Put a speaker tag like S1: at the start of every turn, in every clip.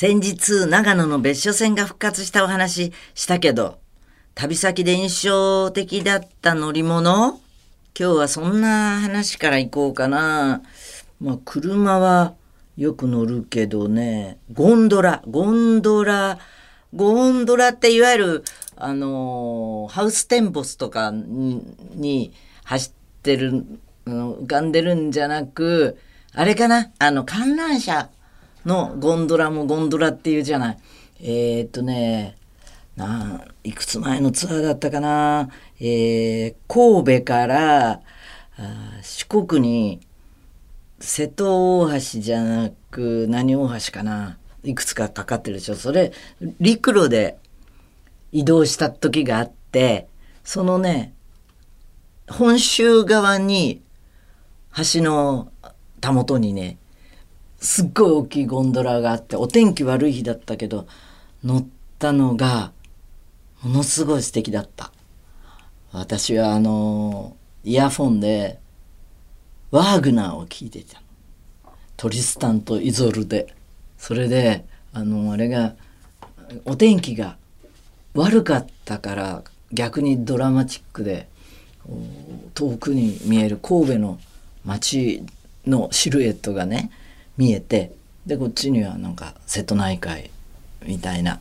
S1: 先日、長野の別所線が復活したお話したけど、旅先で印象的だった乗り物？今日はそんな話から行こうかな。まあ、車はよく乗るけどね、ゴンドラ、ゴンドラ、ゴンドラっていわゆる、あのーハウステンボスとかにに走ってる、あの浮かんでるんじゃなく、あれかな？あの、観覧車。のゴンドラもゴンドラっていうじゃない。えー、っとね、ないくつ前のツアーだったかな、えー神戸からあ四国に瀬戸大橋じゃなく何大橋かな。いくつかかかってるでしょ。それ陸路で移動した時があってそのね本州側に橋のたもとにねすっごい大きいゴンドラがあってお天気悪い日だったけど乗ったのがものすごい素敵だった。私はあのイヤフォンでワーグナーを聴いてたトリスタンとイゾルで。それであのあれがお天気が悪かったから逆にドラマチックで遠くに見える神戸の街のシルエットがね見えてでこっちにはなんか瀬戸内海みたいな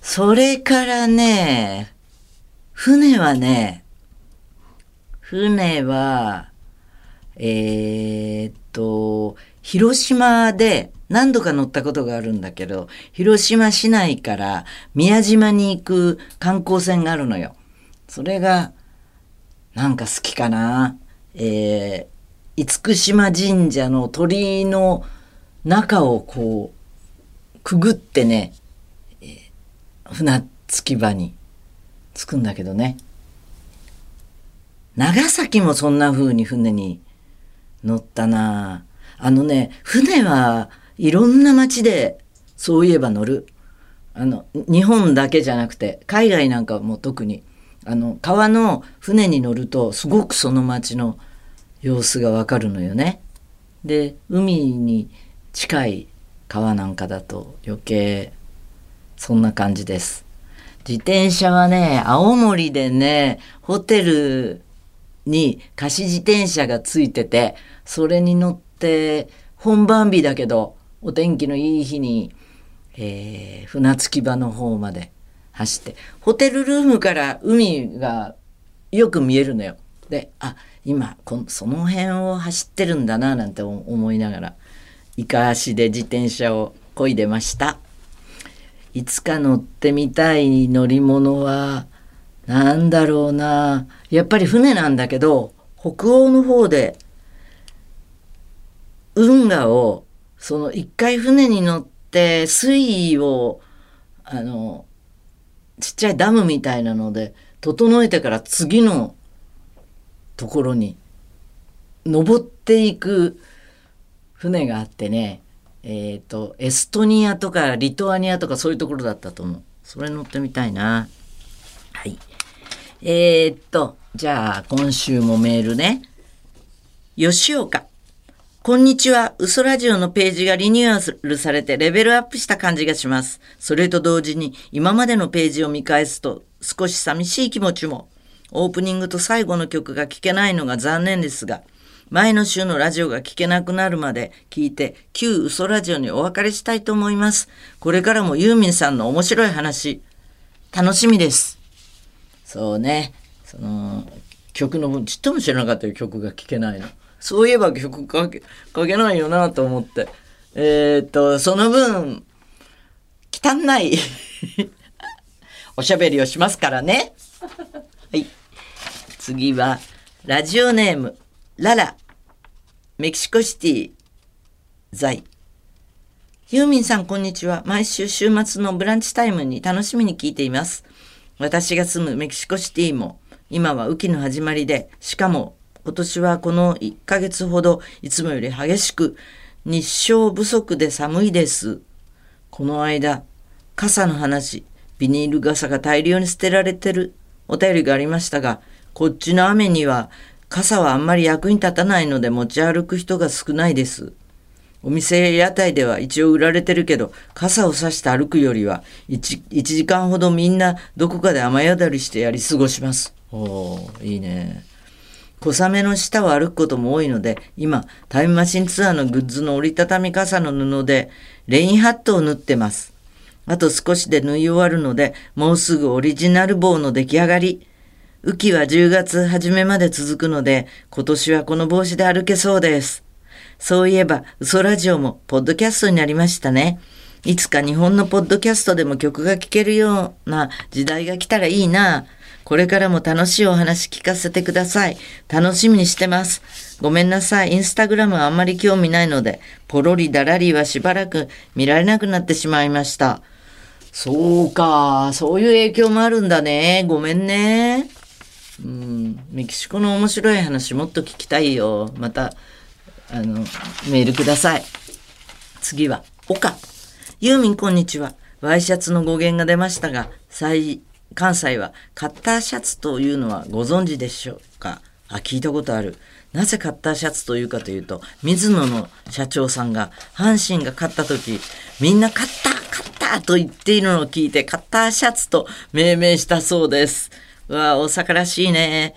S1: それからね船はね船はえーっと広島で何度か乗ったことがあるんだけど広島市内から宮島に行く観光船があるのよ。それがなんか好きかな。えー、厳島神社の鳥居の中をこうくぐってね、えー船着き場に着くんだけどね。長崎もそんな風に船に乗ったな。あのね船はいろんな町でそういえば乗る。あの日本だけじゃなくて海外なんかも特に。あの川の船に乗るとすごくその町の様子がわかるのよね。で海に近い川なんかだと余計そんな感じです。自転車はね青森でねホテルに貸し自転車がついててそれに乗って本番日だけどお天気のいい日に、えー船着き場の方まで走ってホテルルームから海がよく見えるのよ。であ今こその辺を走ってるんだななんて思いながらイカ足で自転車を漕いでました。いつか乗ってみたい乗り物はなんだろうなやっぱり船なんだけど北欧の方で運河をその一回船に乗って水位をあのちっちゃいダムみたいなので整えてから次のところに登っていく船があってねえっ、とエストニアとかリトアニアとかそういうところだったと思うそれ乗ってみたいなはいえー、っとじゃあ今週もメールね吉岡こんにちは。嘘ラジオのページがリニューアルされてレベルアップした感じがします。それと同時に今までのページを見返すと少し寂しい気持ちも。オープニングと最後の曲が聴けないのが残念ですが、前の週のラジオが聴けなくなるまで聞いて、旧嘘ラジオにお別れしたいと思います。これからもユーミンさんの面白い話、楽しみです。そうね、その曲の分ちっとも知らなかったよ曲が聴けないの。そういえば曲かけかけないよなと思って。えーっと、その分、汚い おしゃべりをしますからね。はい。次は、ラジオネーム、ララ、メキシコシティ、在。ユーミンさん、こんにちは。毎週週末のブランチタイムに楽しみに聞いています。私が住むメキシコシティも、今は雨季の始まりで、しかも今年はこの1ヶ月ほどいつもより激しく日照不足で寒いです。この間、傘の話、ビニール傘が大量に捨てられてるお便りがありましたが、こっちの雨には傘はあんまり役に立たないので持ち歩く人が少ないです。お店や屋台では一応売られてるけど、傘を差して歩くよりは1、1時間ほどみんなどこかで雨宿りしてやり過ごします。おー、いいね。小雨の下を歩くことも多いので、今、タイムマシンツアーのグッズの折りたたみ傘の布で、レインハットを縫ってます。あと少しで縫い終わるので、もうすぐオリジナル帽の出来上がり。雨季は10月初めまで続くので、今年はこの帽子で歩けそうです。そういえば、嘘ラジオもポッドキャストになりましたね。いつか日本のポッドキャストでも曲が聴けるような時代が来たらいいな。これからも楽しいお話聞かせてください。楽しみにしてます。ごめんなさい。インスタグラムはあんまり興味ないので、ポロリダラリーはしばらく見られなくなってしまいました。そうか。そういう影響もあるんだね。ごめんね。うん。メキシコの面白い話もっと聞きたいよ。また、あの、メールください。次は、岡。ユーミンこんにちは。ワイシャツの語源が出ましたが、最関西はカッターシャツというのはご存知でしょうか？あ、聞いたことある。なぜカッターシャツというかというと、水野の社長さんが阪神が勝った時、みんなカッターカッターと言っているのを聞いて、カッターシャツと命名したそうです。うわ、大阪らしいね。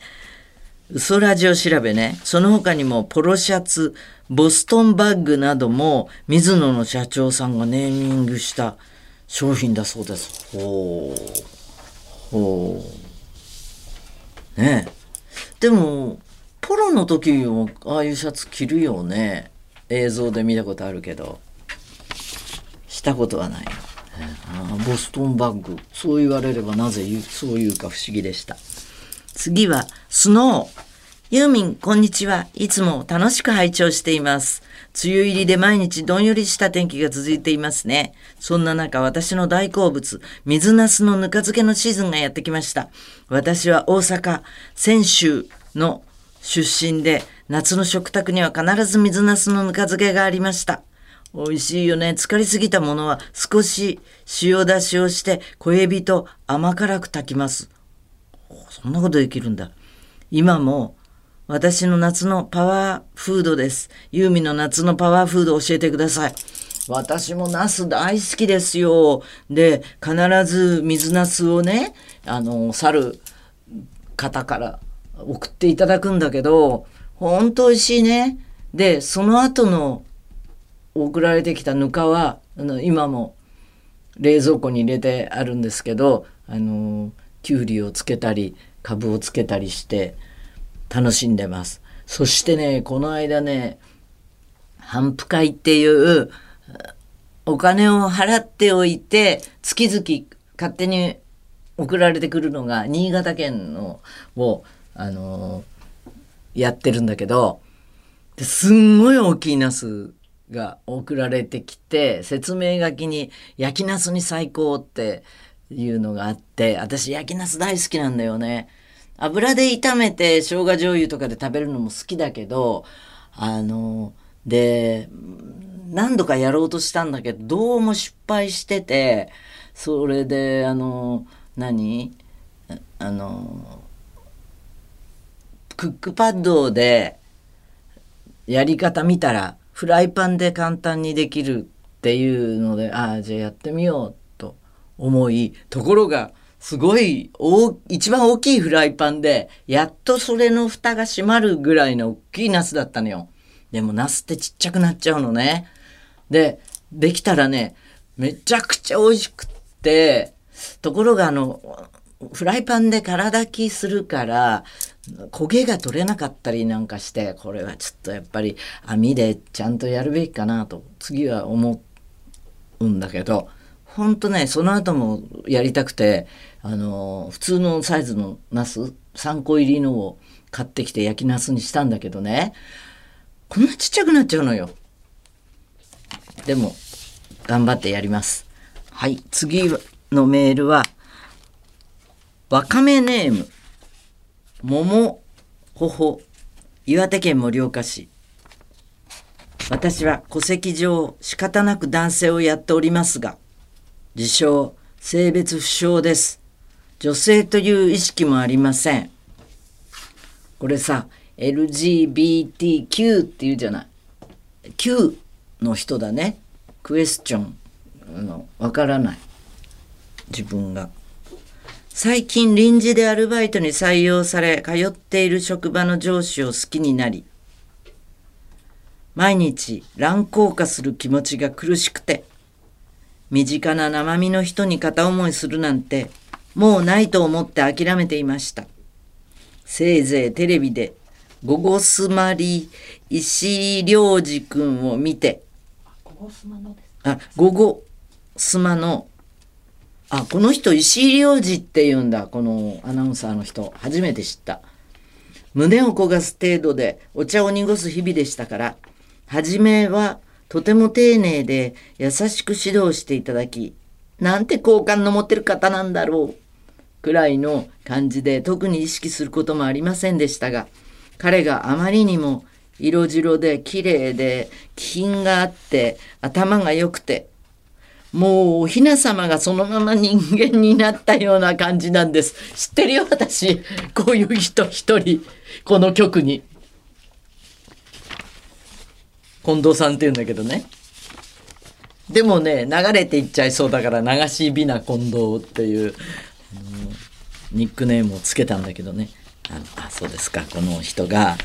S1: 嘘ラジオ調べね。その他にもポロシャツ、ボストンバッグなども水野の社長さんがネーミングした商品だそうです。ほう。ほう。ねえ。でも、ポロの時もああいうシャツ着るよね。映像で見たことあるけど。したことはない。ああボストンバッグ。そう言われればなぜうそう言うか不思議でした。次は、スノー。ユーミン、こんにちは。いつも楽しく拝聴しています。梅雨入りで毎日どんよりした天気が続いていますね。そんな中、私の大好物、水ナスのぬか漬けのシーズンがやってきました。私は大阪、泉州の出身で、夏の食卓には必ず水ナスのぬか漬けがありました。美味しいよね。疲れすぎたものは少し塩出しをして小エビと甘辛く炊きます。そんなことできるんだ。今も私の夏のパワーフードです。ユーミの夏のパワーフード教えてください。私もナス大好きですよ。で、必ず水ナスをね、あの、去る方から送っていただくんだけど、ほんと美味しいね。で、その後の送られてきたぬかは、あの今も冷蔵庫に入れてあるんですけど、あの、きゅうりをつけたり、かぶをつけたりして楽しんでます。そしてね、この間ね、反復会っていうお金を払っておいて、月々勝手に送られてくるのが新潟県のを、あのやってるんだけど、すんごい大きいナスが送られてきて、説明書きに焼きナスに最高っていうのがあって、私焼きナス大好きなんだよね。油で炒めて生姜醤油とかで食べるのも好きだけど、あの、で、何度かやろうとしたんだけど、どうも失敗してて、それで、あの、何？あの、クックパッドでやり方見たら、フライパンで簡単にできるっていうので、ああ、じゃあやってみようと思い、ところが、すごい大、一番大きいフライパンで、やっとそれの蓋が閉まるぐらいの大きいナスだったのよ。でもナスってちっちゃくなっちゃうのね。で、できたらね、めちゃくちゃ美味しくって、ところがあの、フライパンで空炊きするから、焦げが取れなかったりなんかして、これはちょっとやっぱり網でちゃんとやるべきかなと、次は思うんだけど、ほんとね、その後もやりたくて、あの、普通のサイズのナス、3個入りのを買ってきて焼きナスにしたんだけどね、こんなちっちゃくなっちゃうのよ。でも、頑張ってやります。はい、次のメールは、わかめネーム、ももほほ、岩手県盛岡市。私は戸籍上仕方なく男性をやっておりますが、自称性別不詳です。女性という意識もありません。これさ、LGBTQ って言うじゃない。Q の人だねクエスチョンのわからない自分が最近臨時でアルバイトに採用され通っている職場の上司を好きになり毎日乱高下する気持ちが苦しくて身近な生身の人に片思いするなんてもうないと思って諦めていました。せいぜいテレビで「ゴゴスマリ石井良二君を見てあ午後スマのあこの人石井良二って言うんだ。このアナウンサーの人。初めて知った。胸を焦がす程度でお茶を濁す日々でしたから。初めはとても丁寧で優しく指導していただきなんて好感の持ってる方なんだろう。くらいの感じで特に意識することもありませんでしたが彼があまりにも色白で綺麗で気品があって頭が良くてもうお雛様がそのまま人間になったような感じなんです。知ってるよ私。こういう人一人。この曲に。近藤さんって言うんだけどね。でもね流れていっちゃいそうだから流し美な近藤っていうニックネームをつけたんだけどね。ああそうですか。この人が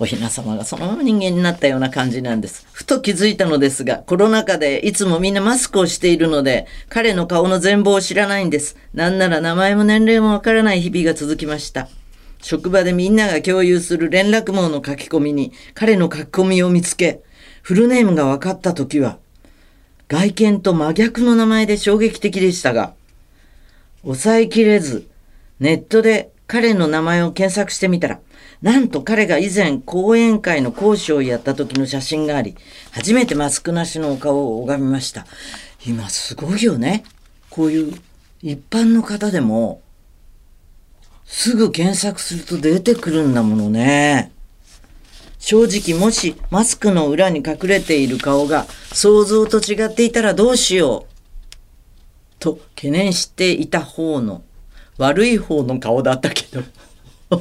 S1: お雛様がそのまま人間になったような感じなんです。ふと気づいたのですが、コロナ禍でいつもみんなマスクをしているので、彼の顔の全貌を知らないんです。なんなら名前も年齢もわからない日々が続きました。職場でみんなが共有する連絡網の書き込みに、彼の書き込みを見つけ、フルネームが分かった時は、外見と真逆の名前で衝撃的でしたが、抑えきれず、ネットで彼の名前を検索してみたら、なんと彼が以前講演会の講師をやった時の写真があり、初めてマスクなしのお顔を拝みました。今すごいよね。こういう一般の方でも、すぐ検索すると出てくるんだものね。正直もしマスクの裏に隠れている顔が想像と違っていたらどうしよう。と懸念していた方の悪い方の顔だったけど。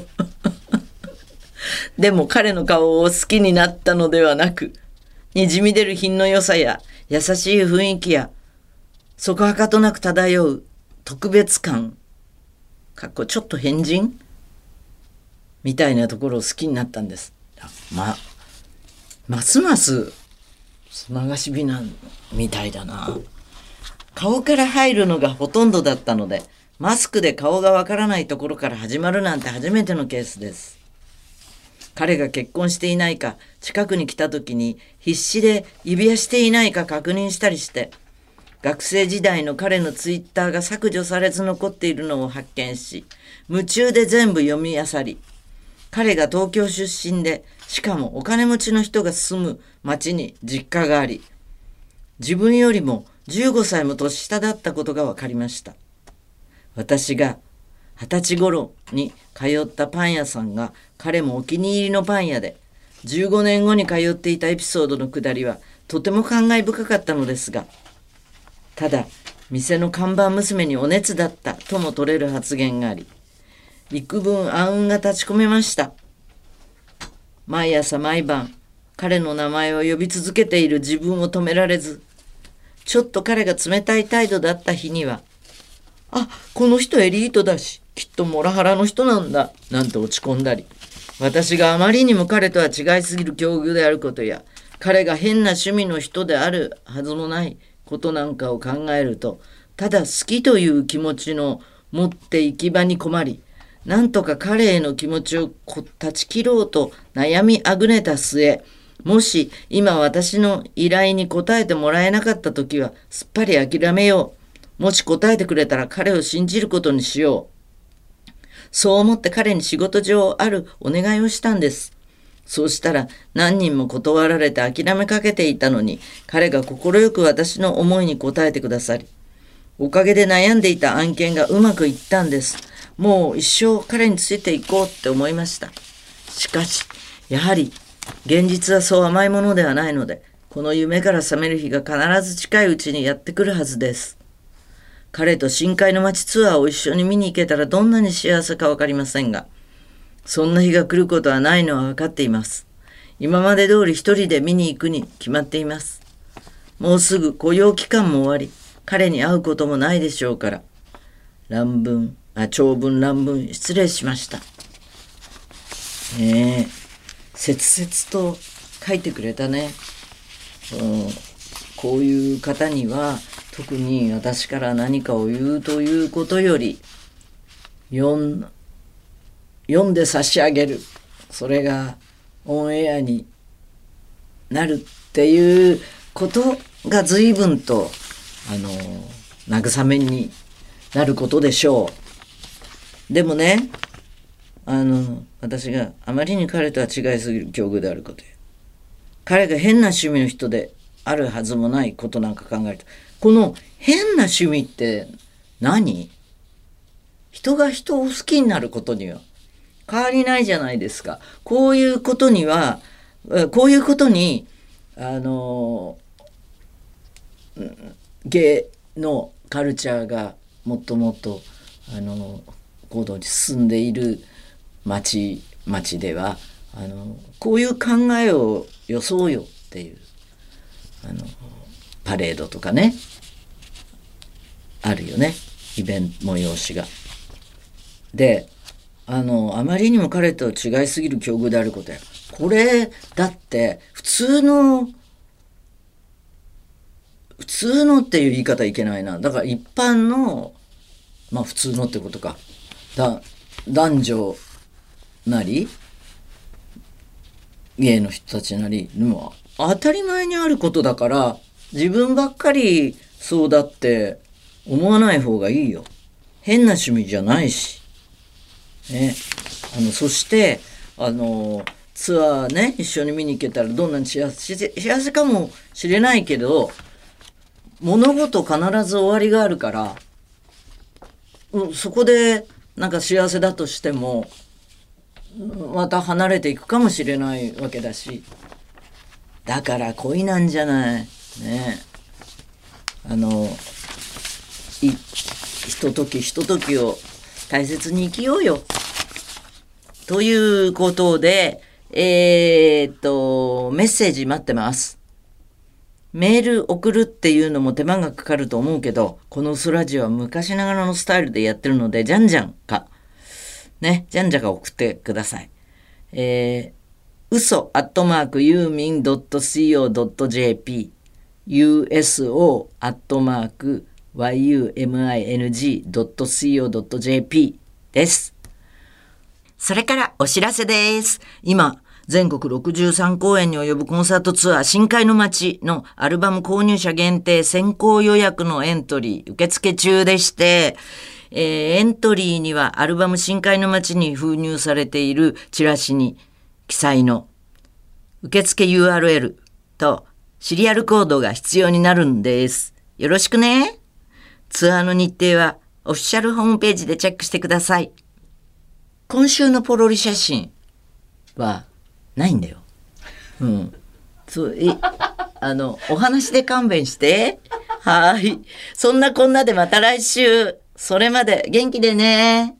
S1: でも彼の顔を好きになったのではなく、にじみ出る品の良さや優しい雰囲気や、そこはかとなく漂う特別感、かっこちょっと変人？みたいなところを好きになったんです。ま、ますます流し美男みたいだな。顔から入るのがほとんどだったので、マスクで顔がわからないところから始まるなんて初めてのケースです。彼が結婚していないか近くに来た時に必死で指輪していないか確認したりして学生時代の彼のツイッターが削除されず残っているのを発見し夢中で全部読み漁り彼が東京出身でしかもお金持ちの人が住む町に実家があり自分よりも15歳も年下だったことが分かりました私が二十歳頃に通ったパン屋さんが彼もお気に入りのパン屋で15年後に通っていたエピソードのくだりはとても感慨深かったのですがただ店の看板娘にお熱だったとも取れる発言があり幾分暗雲が立ち込めました。毎朝毎晩彼の名前を呼び続けている自分を止められずちょっと彼が冷たい態度だった日にはあこの人エリートだしきっとモラハラの人なんだなんて落ち込んだり。私があまりにも彼とは違いすぎる境遇であることや彼が変な趣味の人であるはずもないことなんかを考えるとただ好きという気持ちの持って行き場に困りなんとか彼への気持ちを断ち切ろうと悩みあぐねた末もし今私の依頼に応えてもらえなかった時はすっぱり諦めよう。もし答えてくれたら彼を信じることにしようそう思って彼に仕事上あるお願いをしたんです。そうしたら何人も断られて諦めかけていたのに彼が快く私の思いに応えてくださりおかげで悩んでいた案件がうまくいったんです。もう一生彼についていこうって思いました。しかしやはり現実はそう甘いものではないのでこの夢から覚める日が必ず近いうちにやってくるはずです。彼と深海の街ツアーを一緒に見に行けたらどんなに幸せか分かりませんが、そんな日が来ることはないのは分かっています。今まで通り一人で見に行くに決まっています。もうすぐ雇用期間も終わり、彼に会うこともないでしょうから。乱文、あ、長文乱文、失礼しました。ねえ、切々と書いてくれたね。こういう方には特に私から何かを言うということより読ん読んで差し上げるそれがオンエアになるっていうことが随分とあの慰めになることでしょう。でもねあの私があまりに彼とは違いすぎる境遇であることや彼が変な趣味の人であるはずもないことなんか考えるとこの変な趣味って何？人が人を好きになることには変わりないじゃないですか。こういうことにはこういうことにあの芸のカルチャーがもっともっとあの行動に進んでいる町町ではあのこういう考えをよそうよっていうあのパレードとかね。あるよね。イベント催しが。であのあまりにも彼と違いすぎる境遇であることや。これだって普通の普通のっていう言い方いけないな。だから一般のまあ普通のってことか。だ男女なり芸の人たちなりでも当たり前にあることだから自分ばっかりそうだって思わない方がいいよ。変な趣味じゃないし。ね。あのそしてあのツアーね一緒に見に行けたらどんなに幸せ幸せかもしれないけど物事必ず終わりがあるからうんそこでなんか幸せだとしてもまた離れていくかもしれないわけだし。だから恋なんじゃない。ね。あのいひとときひとときを大切に生きようよ。ということでえー、っとメッセージ待ってます。メール送るっていうのも手間がかかると思うけど、このウソラジオは昔ながらのスタイルでやってるので、じゃんじゃんか、ね、じゃんじゃんか送ってください。えー、嘘アットマークユーミン .co.jp uso.yuming.co.jp です。それからお知らせです。今、全国63公演に及ぶコンサートツアー深海の街のアルバム購入者限定先行予約のエントリー受付中でして、えーエントリーにはアルバム深海の街に封入されているチラシに記載の受付 URL とシリアルコードが必要になるんです。よろしくね。ツアーの日程はオフィシャルホームページでチェックしてください。今週のポロリ写真はないんだよ。うん。そう、え、あの、お話で勘弁して。はい。そんなこんなでまた来週。それまで元気でね。